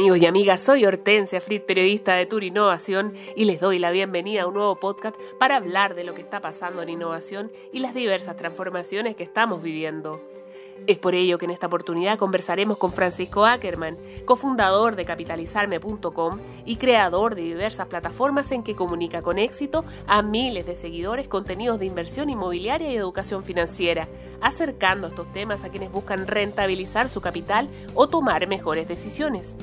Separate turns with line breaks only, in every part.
amigos y amigas, soy Hortensia Frit, periodista de Tour Innovación, y les doy la bienvenida a un nuevo podcast para hablar de lo que está pasando en innovación y las diversas transformaciones que estamos viviendo. Es por ello que en esta oportunidad conversaremos con Francisco Ackerman, cofundador de capitalizarme.com y creador de diversas plataformas en que comunica con éxito a miles de seguidores contenidos de inversión inmobiliaria y educación financiera, acercando estos temas a quienes buscan rentabilizar su capital o tomar mejores decisiones.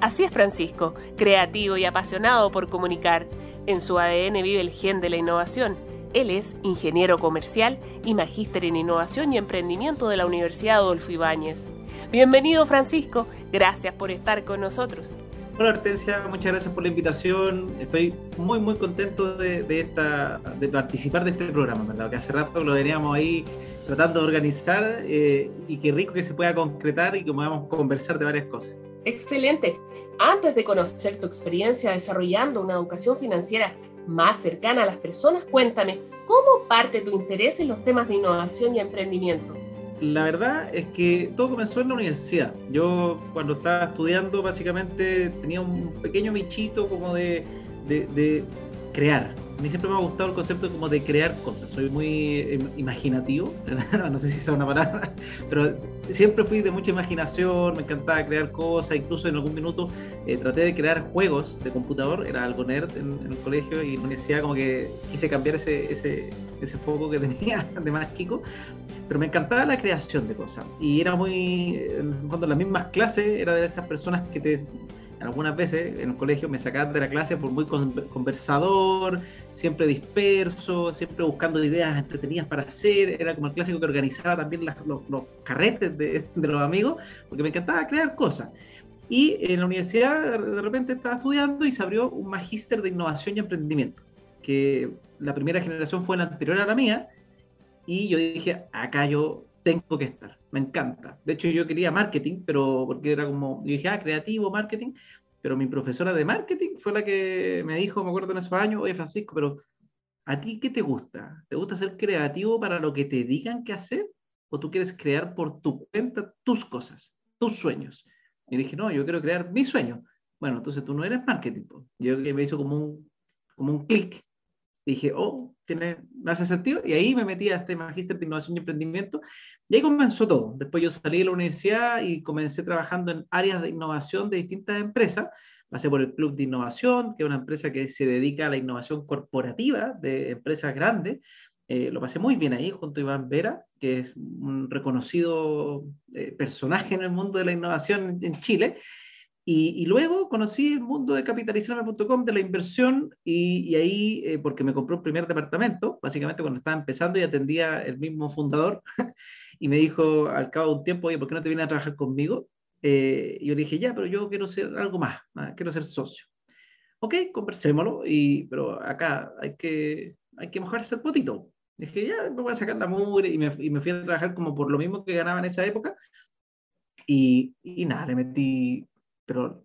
Así es Francisco, creativo y apasionado por comunicar. En su ADN vive el gen de la innovación él es ingeniero comercial y magíster en innovación y emprendimiento de la Universidad Adolfo Ibáñez. Bienvenido Francisco, gracias por estar con nosotros.
Hola Hortensia, muchas gracias por la invitación. Estoy muy muy contento de, esta, de participar de este programa, ¿verdad? que hace rato lo veníamos ahí tratando de organizar eh, y qué rico que se pueda concretar y que podamos conversar de varias cosas.
Excelente. Antes de conocer tu experiencia desarrollando una educación financiera más cercana a las personas, cuéntame, ¿cómo parte tu interés en los temas de innovación y emprendimiento?
La verdad es que todo comenzó en la universidad. Yo cuando estaba estudiando básicamente tenía un pequeño bichito como de, de, de crear, a mí siempre me ha gustado el concepto como de crear cosas. Soy muy eh, imaginativo, no sé si es una palabra, pero siempre fui de mucha imaginación, me encantaba crear cosas, incluso en algún minuto eh, traté de crear juegos de computador, era algo nerd en, el colegio y en la universidad como que quise cambiar ese, ese, ese foco que tenía de más chico, pero me encantaba la creación de cosas y era muy, fondo las mismas clases, era de esas personas que te algunas veces en el colegio me sacaban de la clase por muy conversador, siempre disperso, siempre buscando ideas entretenidas para hacer. Era como el clásico que organizaba también los, carretes de, los amigos, porque me encantaba crear cosas. Y en la universidad de repente estaba estudiando y se abrió un magíster de innovación y emprendimiento, que la primera generación fue la anterior a la mía, y yo dije, acá yo tengo que estar, me encanta. De hecho, yo quería marketing, pero porque era como, yo dije, ah, creativo, marketing, pero mi profesora de marketing fue la que me dijo, me acuerdo en esos años, oye Francisco, pero ¿a ti qué te gusta? ¿Te gusta ser creativo para lo que te digan que hacer? ¿O tú quieres crear por tu cuenta tus cosas, tus sueños? Y dije, no, yo quiero crear mi sueño. Bueno, entonces tú no eres marketing. Yo que me hizo como un, como un clic. Dije, oh, tiene, me hace sentido. Y ahí me metí a este magíster de innovación y emprendimiento. Y ahí comenzó todo. Después yo salí de la universidad y comencé trabajando en áreas de innovación de distintas empresas. Pasé por el Club de Innovación, que es una empresa que se dedica a la innovación corporativa de empresas grandes. Eh, lo pasé muy bien ahí junto a Iván Vera, que es un reconocido eh, personaje en el mundo de la innovación en Chile. Y, luego conocí el mundo de capitalizarme.com, de la inversión, y, ahí, eh, porque me compró el primer departamento, básicamente cuando estaba empezando y atendía el mismo fundador, y me dijo al cabo de un tiempo, oye, ¿por qué no te vienes a trabajar conmigo? Eh, y yo le dije, ya, pero yo quiero ser algo más, quiero ser socio. Ok, conversémoslo, y, pero acá hay que, hay que mojarse el potito. Dije, ya, me voy a sacar la mugre, y me, y me fui a trabajar como por lo mismo que ganaba en esa época. Y, y nada, le metí pero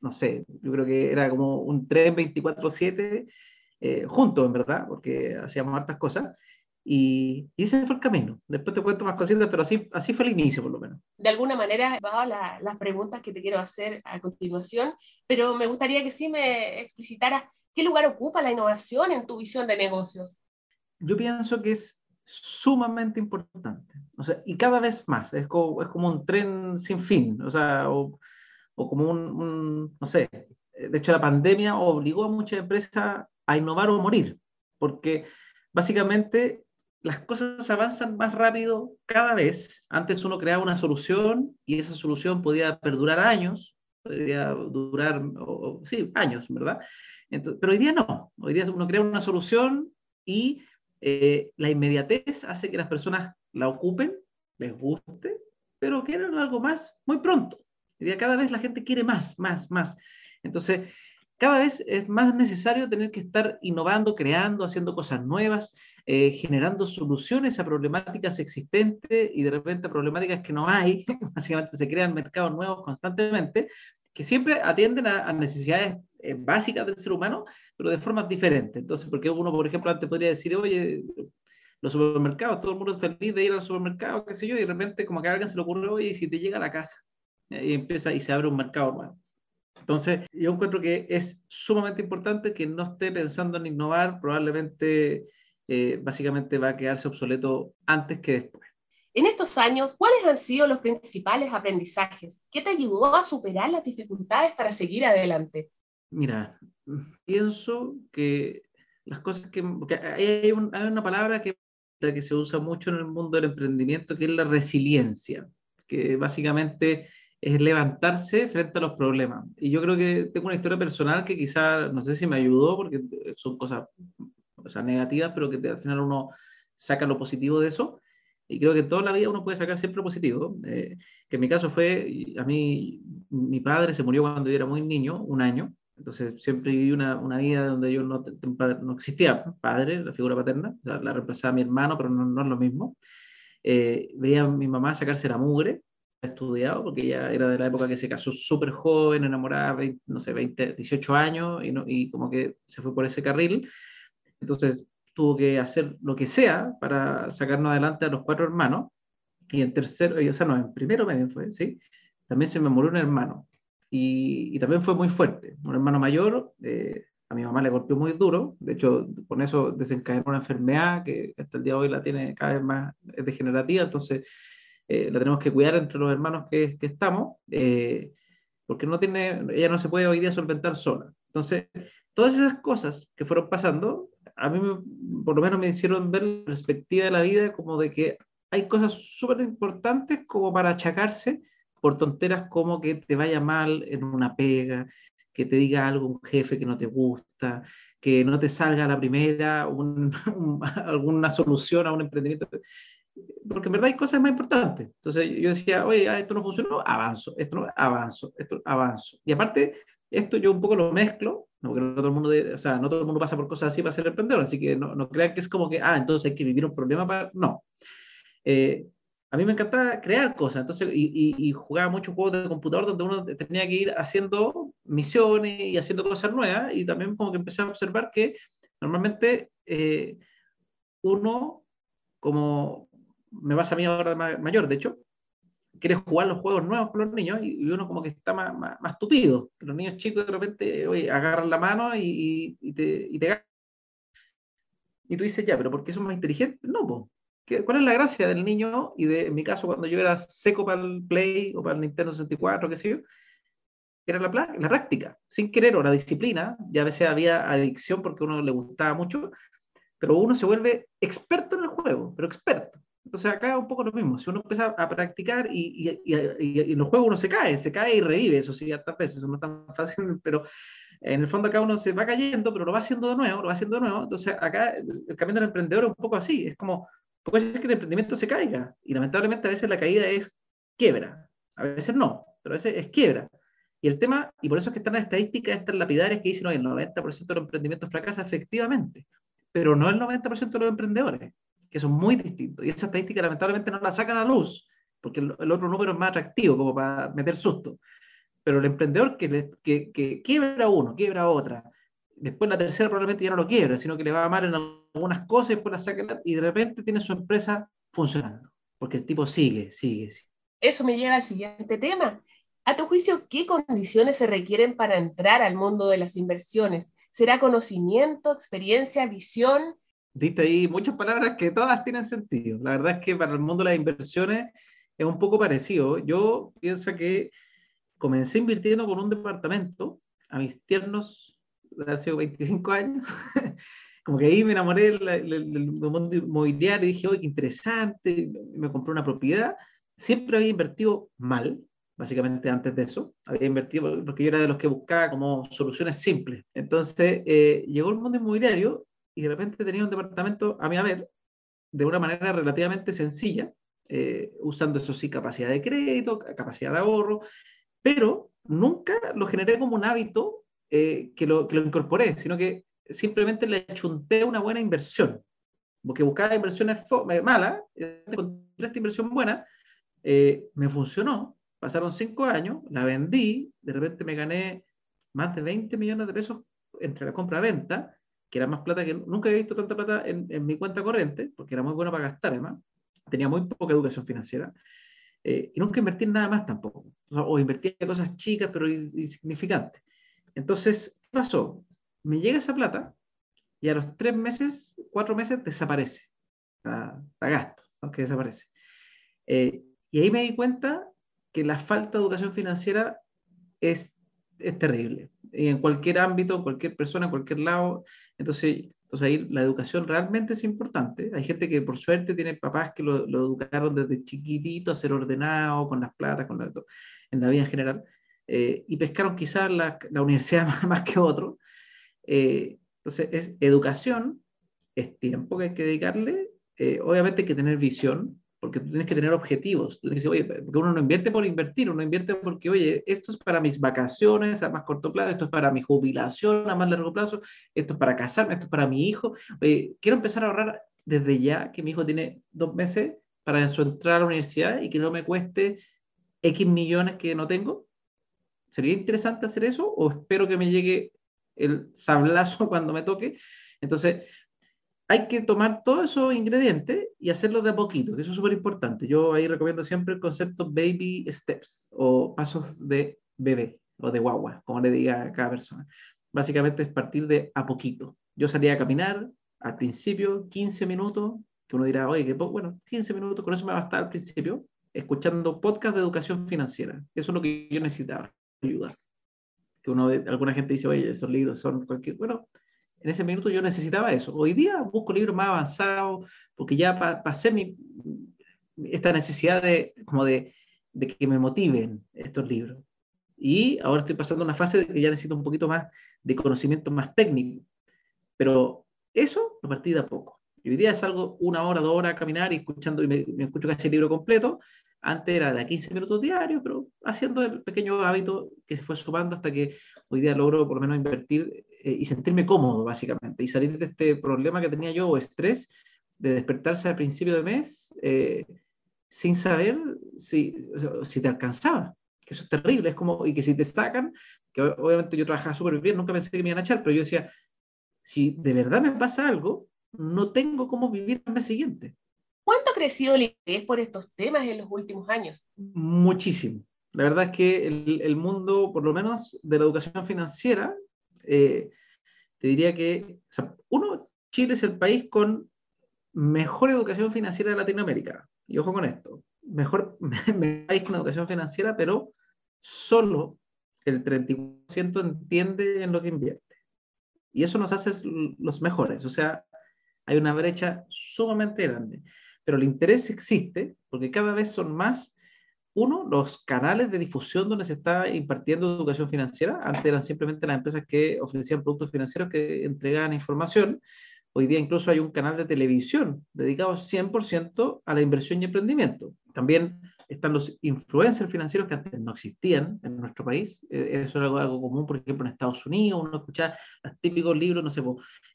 no sé, yo creo que era como un tren 24-7 eh, juntos, en verdad, porque hacíamos hartas cosas. Y, ese fue el camino. Después te cuento más cositas, pero así, así fue el inicio, por lo menos.
De alguna manera, va la, las preguntas que te quiero hacer a continuación, pero me gustaría que sí me explicitara qué lugar ocupa la innovación en tu visión de negocios.
Yo pienso que es sumamente importante. O sea, y cada vez más. Es como, es como un tren sin fin. O sea, o, o como un, no sé, de hecho la pandemia obligó a muchas empresas a innovar o morir, porque básicamente las cosas avanzan más rápido cada vez. Antes uno creaba una solución y esa solución podía perdurar años, podría durar, sí, años, ¿verdad? pero hoy día no. Hoy día uno crea una solución y eh, la inmediatez hace que las personas la ocupen, les guste, pero quieran algo más muy pronto cada vez la gente quiere más, más, más. Entonces, cada vez es más necesario tener que estar innovando, creando, haciendo cosas nuevas, eh, generando soluciones a problemáticas existentes y de repente problemáticas que no hay. Básicamente se crean mercados nuevos constantemente que siempre atienden a, necesidades eh, básicas del ser humano, pero de formas diferentes. Entonces, porque uno, por ejemplo, antes podría decir, oye, los supermercados, todo el mundo es feliz de ir al supermercado, qué sé yo, y de repente como que a alguien se le ocurre, oye, si te llega a la casa, y empieza y se abre un mercado nuevo. Entonces, yo encuentro que es sumamente importante que no esté pensando en innovar, probablemente eh, básicamente va a quedarse obsoleto antes que después.
En estos años, ¿cuáles han sido los principales aprendizajes? ¿Qué te ayudó a superar las dificultades para seguir adelante?
Mira, pienso que las cosas que... hay, hay, una palabra que, que se usa mucho en el mundo del emprendimiento, que es la resiliencia, que básicamente es levantarse frente a los problemas. Y yo creo que tengo una historia personal que quizá, no sé si me ayudó, porque son cosas o sea, negativas, pero que al final uno saca lo positivo de eso. Y creo que toda la vida uno puede sacar siempre positivo. Eh, que en mi caso fue, a mí, mi padre se murió cuando yo era muy niño, un año. Entonces siempre viví una, una vida donde yo no, no existía padre, la figura paterna, la reemplazaba mi hermano, pero no, no es lo mismo. Eh, veía a mi mamá sacarse la mugre, estudiado, porque ella era de la época que se casó súper joven, enamorada, no sé, 20, 18 años, y, no, y como que se fue por ese carril. Entonces tuvo que hacer lo que sea para sacarnos adelante a los cuatro hermanos. Y en tercero, o sea, no, en primero medio fue, ¿sí? También se me murió un hermano. Y, y también fue muy fuerte. Un hermano mayor, eh, a mi mamá le golpeó muy duro. De hecho, con eso desencadenó una enfermedad que hasta el día de hoy la tiene cada vez más degenerativa. Entonces, eh, la tenemos que cuidar entre los hermanos que, que estamos, eh, porque no tiene, ella no se puede hoy día solventar sola. Entonces, todas esas cosas que fueron pasando, a mí por lo menos me hicieron ver la perspectiva de la vida como de que hay cosas súper importantes como para achacarse por tonteras como que te vaya mal en una pega, que te diga algo un jefe que no te gusta, que no te salga a la primera un, alguna solución a un emprendimiento porque en verdad hay cosas más importantes. Entonces yo decía, oye, esto no funcionó, avanzo, esto no, avanzo, esto avanzo. Y aparte, esto yo un poco lo mezclo, no, porque no todo el mundo, o sea, no todo el mundo pasa por cosas así para ser emprendedor, así que no, no crean que es como que, ah, entonces hay que vivir un problema para... No. Eh, a mí me encantaba crear cosas, entonces, y, y, jugaba muchos juegos de computador donde uno tenía que ir haciendo misiones y haciendo cosas nuevas, y también como que empecé a observar que normalmente eh, uno, como me pasa a mí ahora mayor, de hecho, quieres jugar los juegos nuevos con los niños y, uno como que está más, más, más, tupido. Los niños chicos de repente oye, agarran la mano y, y, te, y te y tú dices, ya, pero ¿por qué son más inteligentes? No, pues. ¿Cuál es la gracia del niño? Y de, en mi caso, cuando yo era seco para el Play o para el Nintendo 64, qué sé yo, era la, la práctica, sin querer, o la disciplina. Ya a veces había adicción porque a uno le gustaba mucho, pero uno se vuelve experto en el juego, pero experto. Entonces acá es un poco lo mismo. Si uno empieza a practicar y, y, y, y, en los juegos uno se cae, se cae y revive, eso sí, hartas veces, eso no es tan fácil, pero en el fondo acá uno se va cayendo, pero lo va haciendo de nuevo, lo va haciendo de nuevo. Entonces acá el camino del emprendedor es un poco así, es como, puede ser que el emprendimiento se caiga y lamentablemente a veces la caída es quiebra, a veces no, pero a veces es quiebra. Y el tema, y por eso es que están las estadísticas estas lapidarias que dicen, que el 90% de los emprendimientos fracasa efectivamente, pero no el 90% de los emprendedores que son muy distintos. Y esa estadística lamentablemente no la sacan a luz, porque el, otro número es más atractivo, como para meter susto. Pero el emprendedor que, que, que quiebra uno, quiebra otra, después la tercera probablemente ya no lo quiebra, sino que le va mal en algunas cosas y después la saca y de repente tiene su empresa funcionando, porque el tipo sigue, sigue, sigue.
Eso me lleva al siguiente tema. A tu juicio, ¿qué condiciones se requieren para entrar al mundo de las inversiones? ¿Será conocimiento, experiencia, visión?
Diste ahí muchas palabras que todas tienen sentido. La verdad es que para el mundo de las inversiones es un poco parecido. Yo pienso que comencé invirtiendo con un departamento a mis tiernos, de hace 25 años. Como que ahí me enamoré del, mundo inmobiliario y dije, oye, qué interesante, me compré una propiedad. Siempre había invertido mal, básicamente antes de eso. Había invertido porque yo era de los que buscaba como soluciones simples. Entonces eh, llegó el mundo inmobiliario y de repente tenía un departamento, a mi a ver, de una manera relativamente sencilla, eh, usando eso sí capacidad de crédito, capacidad de ahorro, pero nunca lo generé como un hábito eh, que, lo, que lo incorporé, sino que simplemente le chunté una buena inversión, porque buscaba inversiones eh, malas, encontré esta inversión buena, me funcionó, pasaron cinco años, la vendí, de repente me gané más de 20 millones de pesos entre la compra-venta, que era más plata que nunca había visto tanta plata en, en, mi cuenta corriente, porque era muy bueno para gastar además, tenía muy poca educación financiera. Eh, y nunca invertí en nada más tampoco. O, invertí en cosas chicas, pero insignificantes. Entonces, ¿qué pasó? Me llega esa plata y a los tres meses, cuatro meses, desaparece. La, gasto, aunque desaparece. Eh, y ahí me di cuenta que la falta de educación financiera es, es terrible. En cualquier ámbito, cualquier persona, en cualquier lado. Entonces, entonces ahí la educación realmente es importante. Hay gente que por suerte tiene papás que lo, lo educaron desde chiquitito a ser ordenado, con las platas, con la, en la vida en general, eh, y pescaron quizás la, la universidad más, que otro. Eh, entonces es educación, es tiempo que hay que dedicarle, eh, obviamente hay que tener visión, porque tú tienes que tener objetivos. Tú tienes que decir, oye, porque uno no invierte por invertir, uno invierte porque, oye, esto es para mis vacaciones a más corto plazo, esto es para mi jubilación a más largo plazo, esto es para casarme, esto es para mi hijo. Oye, quiero empezar a ahorrar desde ya, que mi hijo tiene dos meses para su entrada a la universidad y que no me cueste X millones que no tengo. ¿Sería interesante hacer eso o espero que me llegue el sablazo cuando me toque? Entonces, hay que tomar todos esos ingredientes y hacerlo de a poquito, que eso es súper importante. Yo ahí recomiendo siempre el concepto baby steps o pasos de bebé o de guagua, como le diga a cada persona. Básicamente es partir de a poquito. Yo salía a caminar al principio, 15 minutos, que uno dirá, oye, que bueno, 15 minutos, con eso me va a estar al principio, escuchando podcast de educación financiera. Eso es lo que yo necesitaba, ayudar. Que uno, alguna gente dice, oye, esos libros son cualquier, bueno, en ese minuto yo necesitaba eso. Hoy día busco libros más avanzados porque ya pasé mi, esta necesidad de, como de, de, que me motiven estos libros. Y ahora estoy pasando una fase de que ya necesito un poquito más de conocimiento más técnico. Pero eso lo partí de a poco. Hoy día salgo una hora, dos horas a caminar y escuchando, y me, me escucho casi el libro completo. Antes era de 15 minutos diarios, pero haciendo el pequeño hábito que se fue sumando hasta que hoy día logro por lo menos invertir eh, y sentirme cómodo, básicamente, y salir de este problema que tenía yo, o estrés, de despertarse al principio de mes eh, sin saber si, si te alcanzaba. Que eso es terrible, es como, y que si te sacan, que obviamente yo trabajaba súper bien, nunca pensé que me iban a echar, pero yo decía, si de verdad me pasa algo, no tengo cómo vivir el mes siguiente.
¿Cuánto ha crecido el interés por estos temas en los últimos años?
Muchísimo. La verdad es que el, mundo, por lo menos de la educación financiera, eh, te diría que, uno, Chile es el país con mejor educación financiera de Latinoamérica. Y ojo con esto, mejor, país con educación financiera, pero solo el 30% entiende en lo que invierte. Y eso nos hace los mejores. O sea, hay una brecha sumamente grande. Pero el interés existe porque cada vez son más uno, los canales de difusión donde se está impartiendo educación financiera. Antes eran simplemente las empresas que ofrecían productos financieros que entregaban información. Hoy día incluso hay un canal de televisión dedicado 100% a la inversión y emprendimiento. También están los influencers financieros que antes no existían en nuestro país. Eh, eso era algo, común, por ejemplo, en Estados Unidos. Uno escucha los típicos libros, no sé,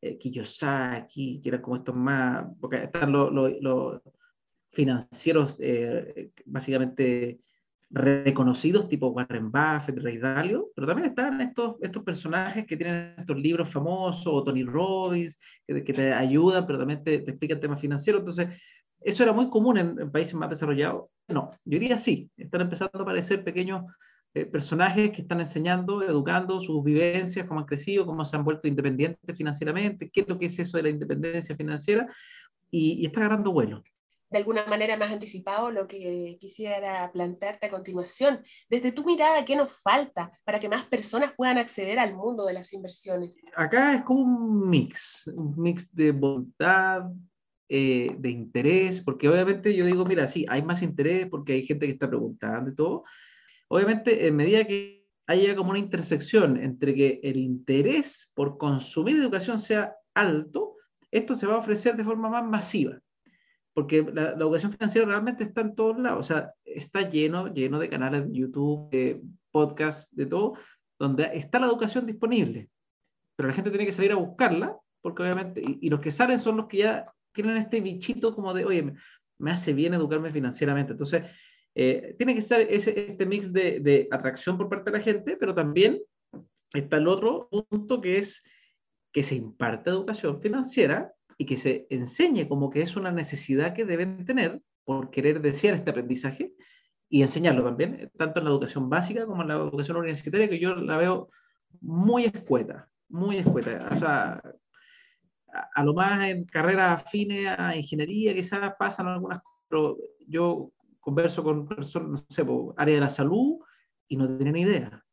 eh, Kiyosaki, que eran como estos más, porque están los financieros eh, básicamente reconocidos, tipo Warren Buffett, Ray Dalio, pero también están estos, estos personajes que tienen estos libros famosos, o Tony Robbins, que, te ayudan, pero también te, te, explican temas financieros. Entonces, eso era muy común en, países más desarrollados. No, yo diría sí, están empezando a aparecer pequeños eh, personajes que están enseñando, educando sus vivencias, cómo han crecido, cómo se han vuelto independientes financieramente, qué es lo que es eso de la independencia financiera, y, y está agarrando vuelo
de alguna manera más anticipado lo que quisiera plantearte a continuación. Desde tu mirada, ¿qué nos falta para que más personas puedan acceder al mundo de las inversiones?
Acá es como un mix, un mix de voluntad, eh, de interés, porque obviamente yo digo, mira, sí, hay más interés porque hay gente que está preguntando y todo. Obviamente, en medida que haya como una intersección entre que el interés por consumir educación sea alto, esto se va a ofrecer de forma más masiva porque la, educación financiera realmente está en todos lados, o sea, está lleno, lleno de canales de YouTube, de podcasts, de todo, donde está la educación disponible, pero la gente tiene que salir a buscarla, porque obviamente, y, los que salen son los que ya tienen este bichito como de, oye, me, hace bien educarme financieramente, entonces, eh, tiene que estar ese, este mix de, de atracción por parte de la gente, pero también está el otro punto que es que se imparte educación financiera y que se enseñe como que es una necesidad que deben tener por querer desear este aprendizaje, y enseñarlo también, tanto en la educación básica como en la educación universitaria, que yo la veo muy escueta, muy escueta. O sea, a, lo más en carreras afines a ingeniería quizás pasan algunas cosas, pero yo converso con personas, no sé, por área de la salud y no tienen idea.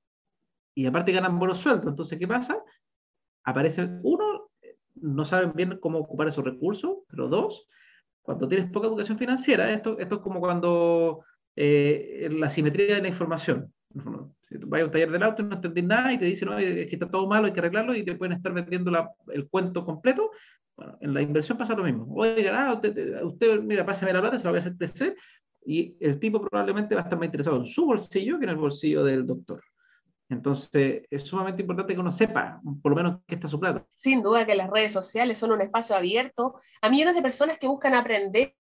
Y aparte ganan buenos sueldos, entonces, ¿qué pasa? Aparece, uno, no saben bien cómo ocupar esos recursos, pero dos, cuando tienes poca educación financiera, esto, esto es como cuando eh, la simetría de la información. Si tú vas a un taller del auto y no entendís nada y te dicen, no, es que está todo malo, hay que arreglarlo y te pueden estar metiendo la, el cuento completo. Bueno, en la inversión pasa lo mismo. Oiga, ah, usted, usted, mira, pásame la plata, se la voy a hacer crecer y el tipo probablemente va a estar más interesado en su bolsillo que en el bolsillo del doctor. Entonces, es sumamente importante que uno sepa, por lo menos, qué está su plata.
Sin duda que las redes sociales son un espacio abierto a millones de personas que buscan aprender,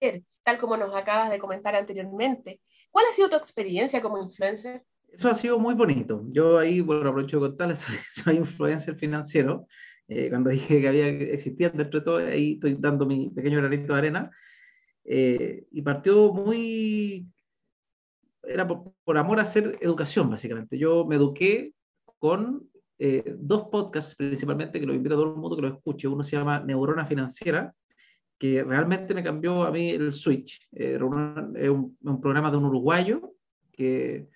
tal como nos acabas de comentar anteriormente. ¿Cuál ha sido tu experiencia como influencer?
Eso ha sido muy bonito. Yo ahí, bueno, aprovecho de contarles, soy, soy influencer financiero. Eh, cuando dije que había existía dentro de todo, ahí estoy dando mi pequeño granito de arena. Eh, y partió muy, era por, amor a hacer educación, básicamente. Yo me eduqué con eh, dos podcasts principalmente, que lo invito a todo el mundo que lo escuche. Uno se llama Neurona Financiera, que realmente me cambió a mí el switch. Era un, un, programa de un uruguayo que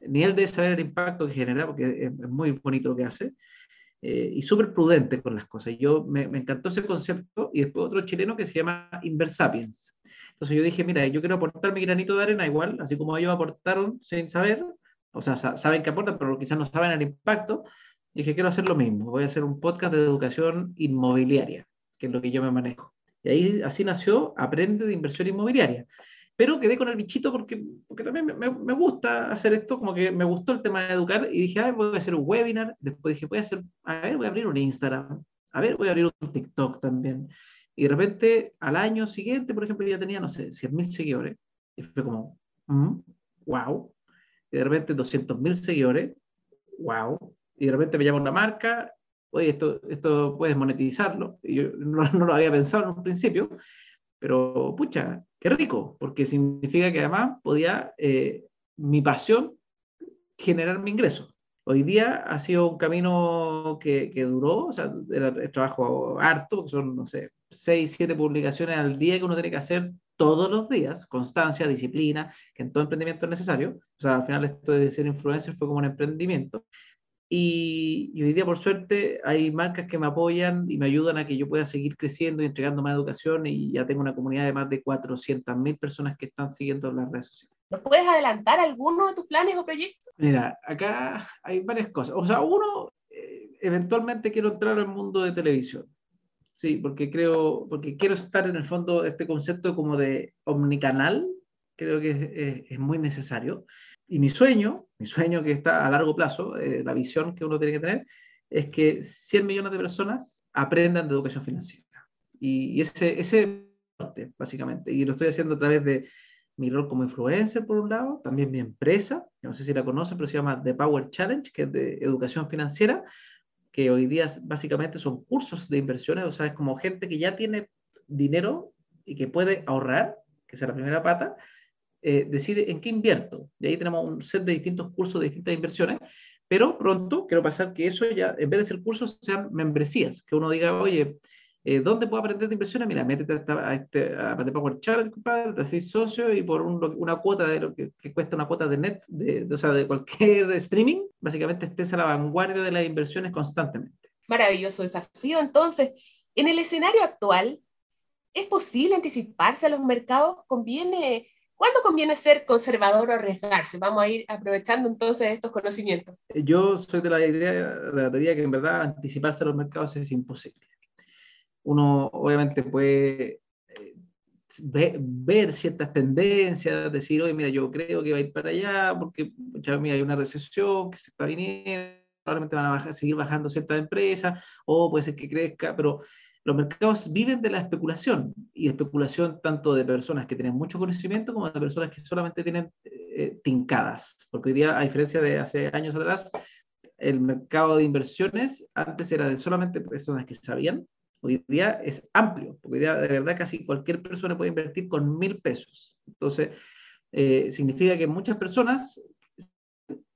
ni él debe saber el impacto que genera, porque es, muy bonito lo que hace, eh, y súper prudente con las cosas. Yo me, me, encantó ese concepto, y después otro chileno que se llama Inversapiens. Entonces yo dije, mira, yo quiero aportar mi granito de arena igual, así como ellos aportaron sin saber, o sea, saben que aportan, pero quizás no saben el impacto. Y dije, quiero hacer lo mismo, voy a hacer un podcast de educación inmobiliaria, que es lo que yo me manejo. Y ahí así nació Aprende de Inversión Inmobiliaria pero quedé con el bichito porque, porque también me, me, gusta hacer esto, como que me gustó el tema de educar y dije, a ver, voy a hacer un webinar, después dije, voy a hacer, a ver, voy a abrir un Instagram, a ver, voy a abrir un TikTok también. Y de repente, al año siguiente, por ejemplo, ya tenía, no sé, 100.000 seguidores, y fue como, wow, y de repente 200.000 seguidores, wow, y de repente me llama una marca, oye, esto, esto puedes monetizarlo, y yo no, no lo había pensado en un principio, pero pucha, qué rico, porque significa que además podía eh, mi pasión generar mi ingreso. Hoy día ha sido un camino que, que duró, o sea, era, trabajo harto, son, no sé, seis, siete publicaciones al día que uno tiene que hacer todos los días, constancia, disciplina, que en todo emprendimiento es necesario. O sea, al final esto de ser influencer fue como un emprendimiento. Y, hoy día, por suerte, hay marcas que me apoyan y me ayudan a que yo pueda seguir creciendo y entregando más educación. Y ya tengo una comunidad de más de 400.000 personas que están siguiendo las redes sociales.
¿Nos puedes adelantar alguno de tus planes o proyectos?
Mira, acá hay varias cosas. O sea, uno, eh, eventualmente quiero entrar al mundo de televisión. Sí, porque creo, porque quiero estar en el fondo, este concepto como de omnicanal, creo que es, es muy necesario. Y mi sueño, mi sueño que está a largo plazo, eh, la visión que uno tiene que tener, es que 100 millones de personas aprendan de educación financiera. Y, ese, ese básicamente. Y lo estoy haciendo a través de mi rol como influencer, por un lado, también mi empresa, no sé si la conocen, pero se llama The Power Challenge, que es de educación financiera, que hoy día básicamente son cursos de inversiones, o sea, es como gente que ya tiene dinero y que puede ahorrar, que es la primera pata, eh, decide en qué invierto. Y ahí tenemos un set de distintos cursos de distintas inversiones, pero pronto quiero pasar que eso ya, en vez de ser cursos, sean membresías, que uno diga, oye, eh, ¿dónde puedo aprender de inversiones? Mira, métete a, este, a Power Challenge, compadre, te haces socio y por una cuota de lo que, cuesta una cuota de net, de, o sea, de cualquier streaming, básicamente estés a la vanguardia de las inversiones constantemente.
Maravilloso desafío. Entonces, en el escenario actual, ¿es posible anticiparse a los mercados? ¿Conviene ¿Cuándo conviene ser conservador o arriesgarse? Vamos a ir aprovechando entonces estos conocimientos.
Eh, yo soy de la idea, de la teoría que en verdad anticiparse a los mercados es imposible. Uno obviamente puede eh, ver, ciertas tendencias, decir, oye, mira, yo creo que va a ir para allá porque ya mira, hay una recesión que se está viniendo, probablemente van a seguir bajando ciertas empresas, o puede ser que crezca, pero los mercados viven de la especulación y especulación tanto de personas que tienen mucho conocimiento como de personas que solamente tienen eh, tincadas. Porque hoy día, a diferencia de hace años atrás, el mercado de inversiones antes era de solamente personas que sabían. Hoy día es amplio, porque hoy día de verdad casi cualquier persona puede invertir con mil pesos. Entonces, eh, significa que muchas personas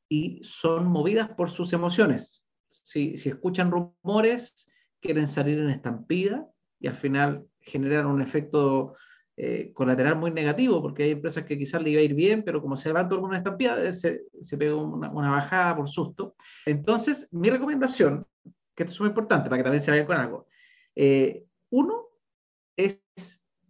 y son movidas por sus emociones. Si, si escuchan rumores, quieren salir en estampida y al final generan un efecto eh, colateral muy negativo, porque hay empresas que quizás le iba a ir bien, pero como se levantó alguna estampida, eh, se, se pega una, una, bajada por susto. Entonces, mi recomendación, que esto es muy importante para que también se vayan con algo, eh, uno es,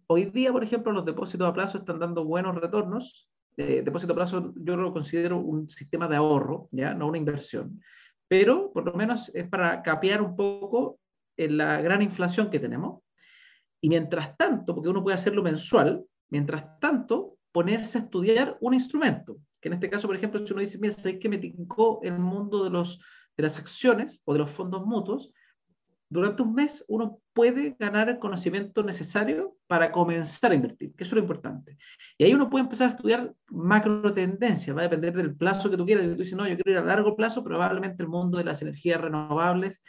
hoy día, por ejemplo, los depósitos a plazo están dando buenos retornos. Eh, depósito a plazo yo lo considero un sistema de ahorro, ya no una inversión, pero por lo menos es para capear un poco en la gran inflación que tenemos y mientras tanto, porque uno puede hacerlo mensual, mientras tanto, ponerse a estudiar un instrumento. Que en este caso, por ejemplo, si uno dice, mira, ¿sabes qué me tincó el mundo de, los, de las acciones o de los fondos mutuos? Durante un mes uno puede ganar el conocimiento necesario para comenzar a invertir, que es lo importante. Y ahí uno puede empezar a estudiar macro tendencias, va a depender del plazo que tú quieras. Si tú dices, no, yo quiero ir a largo plazo, probablemente el mundo de las energías renovables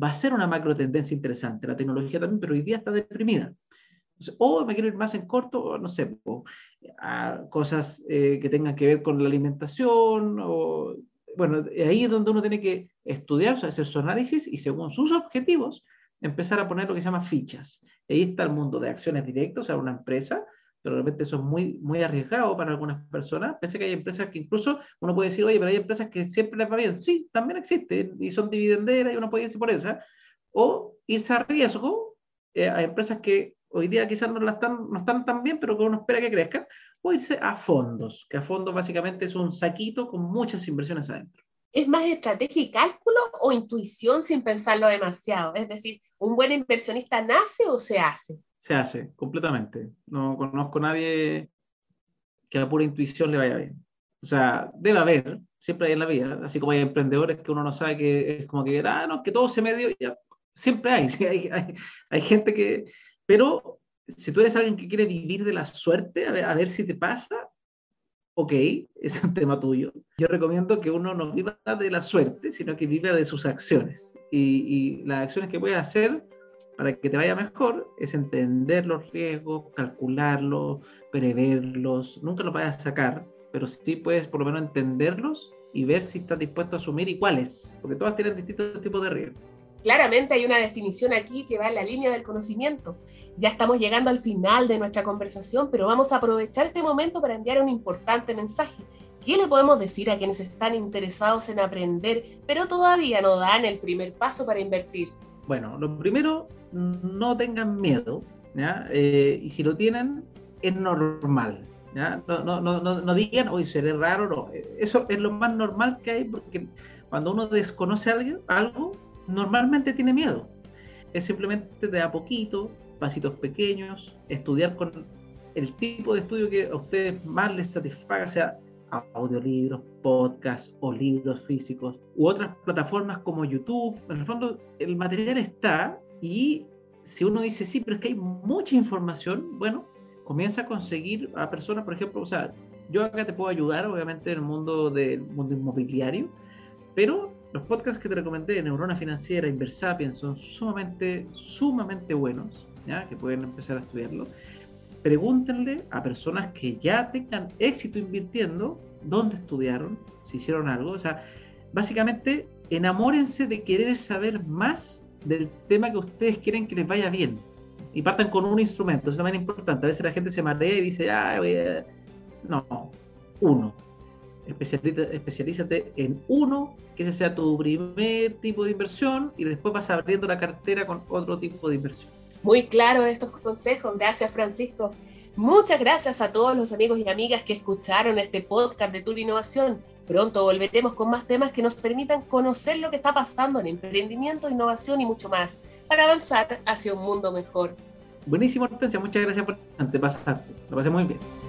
va a ser una macro tendencia interesante. La tecnología también, pero hoy día está deprimida. o me quiero ir más en corto, no sé, cosas eh, que tengan que ver con la alimentación, o bueno, ahí es donde uno tiene que estudiar, hacer su análisis y según sus objetivos, empezar a poner lo que se llama fichas. Ahí está el mundo de acciones directas, o sea, una empresa, de repente eso es muy, muy arriesgado para algunas personas, pese a que hay empresas que incluso uno puede decir, oye, pero hay empresas que siempre les va bien. Sí, también existen y son dividenderas y uno puede irse por esa. O irse a riesgo eh, a empresas que hoy día quizás no, la están, no están tan bien, pero que uno espera que crezcan. O irse a fondos, que a fondos básicamente es un saquito con muchas inversiones adentro.
¿Es más estrategia y cálculo o intuición sin pensarlo demasiado? Es decir, ¿un buen inversionista nace o se hace?
Se hace completamente. No conozco a nadie que a pura intuición le vaya bien. O sea, debe haber, siempre hay en la vida, así como hay emprendedores que uno no sabe que es como que, ah, no, que todo se me dio, ya. siempre hay, sí, hay, hay, hay, gente que, pero si tú eres alguien que quiere vivir de la suerte, a ver, a ver si te pasa, ok, es un tema tuyo. Yo recomiendo que uno no viva de la suerte, sino que viva de sus acciones. Y, y las acciones que puedes hacer para que te vaya mejor es entender los riesgos, calcularlos, preverlos. Nunca los vayas a sacar, pero sí puedes por lo menos entenderlos y ver si estás dispuesto a asumir y cuáles, porque todas tienen distintos tipos de riesgos.
Claramente hay una definición aquí que va en la línea del conocimiento. Ya estamos llegando al final de nuestra conversación, pero vamos a aprovechar este momento para enviar un importante mensaje. ¿Qué le podemos decir a quienes están interesados en aprender, pero todavía no dan el primer paso para invertir?
Bueno, lo primero, no tengan miedo, ¿ya? Eh, y si lo tienen, es normal, ¿ya? No, no, no, no digan, hoy seré raro, no. Eso es lo más normal que hay porque cuando uno desconoce algo, algo, normalmente tiene miedo. Es simplemente de a poquito, pasitos pequeños, estudiar con el tipo de estudio que a ustedes más les satisfaga, sea audiolibros, podcasts o libros físicos u otras plataformas como YouTube. En el fondo, el material está y si uno dice, sí, pero es que hay mucha información, bueno, comienza a conseguir a personas, por ejemplo, o sea, yo acá te puedo ayudar, obviamente, en el mundo del mundo inmobiliario, pero los podcasts que te recomendé, Neurona Financiera, Inversapiens, son sumamente, sumamente buenos, ¿ya? que pueden empezar a estudiarlo pregúntenle a personas que ya tengan éxito invirtiendo dónde estudiaron, si hicieron algo. O sea, básicamente enamórense de querer saber más del tema que ustedes quieren que les vaya bien. Y partan con un instrumento, eso también es importante. A veces la gente se marea y dice, ah, voy no, uno. Especialízate, especialízate en uno, que ese sea tu primer tipo de inversión y después vas abriendo la cartera con otro tipo de inversión.
Muy claro estos consejos. Gracias, Francisco. Muchas gracias a todos los amigos y amigas que escucharon este podcast de Tour Innovación. Pronto volveremos con más temas que nos permitan conocer lo que está pasando en emprendimiento, innovación y mucho más para avanzar hacia un mundo mejor.
Buenísimo, Hortensia. Muchas gracias por te pasaste. Lo pasé muy bien.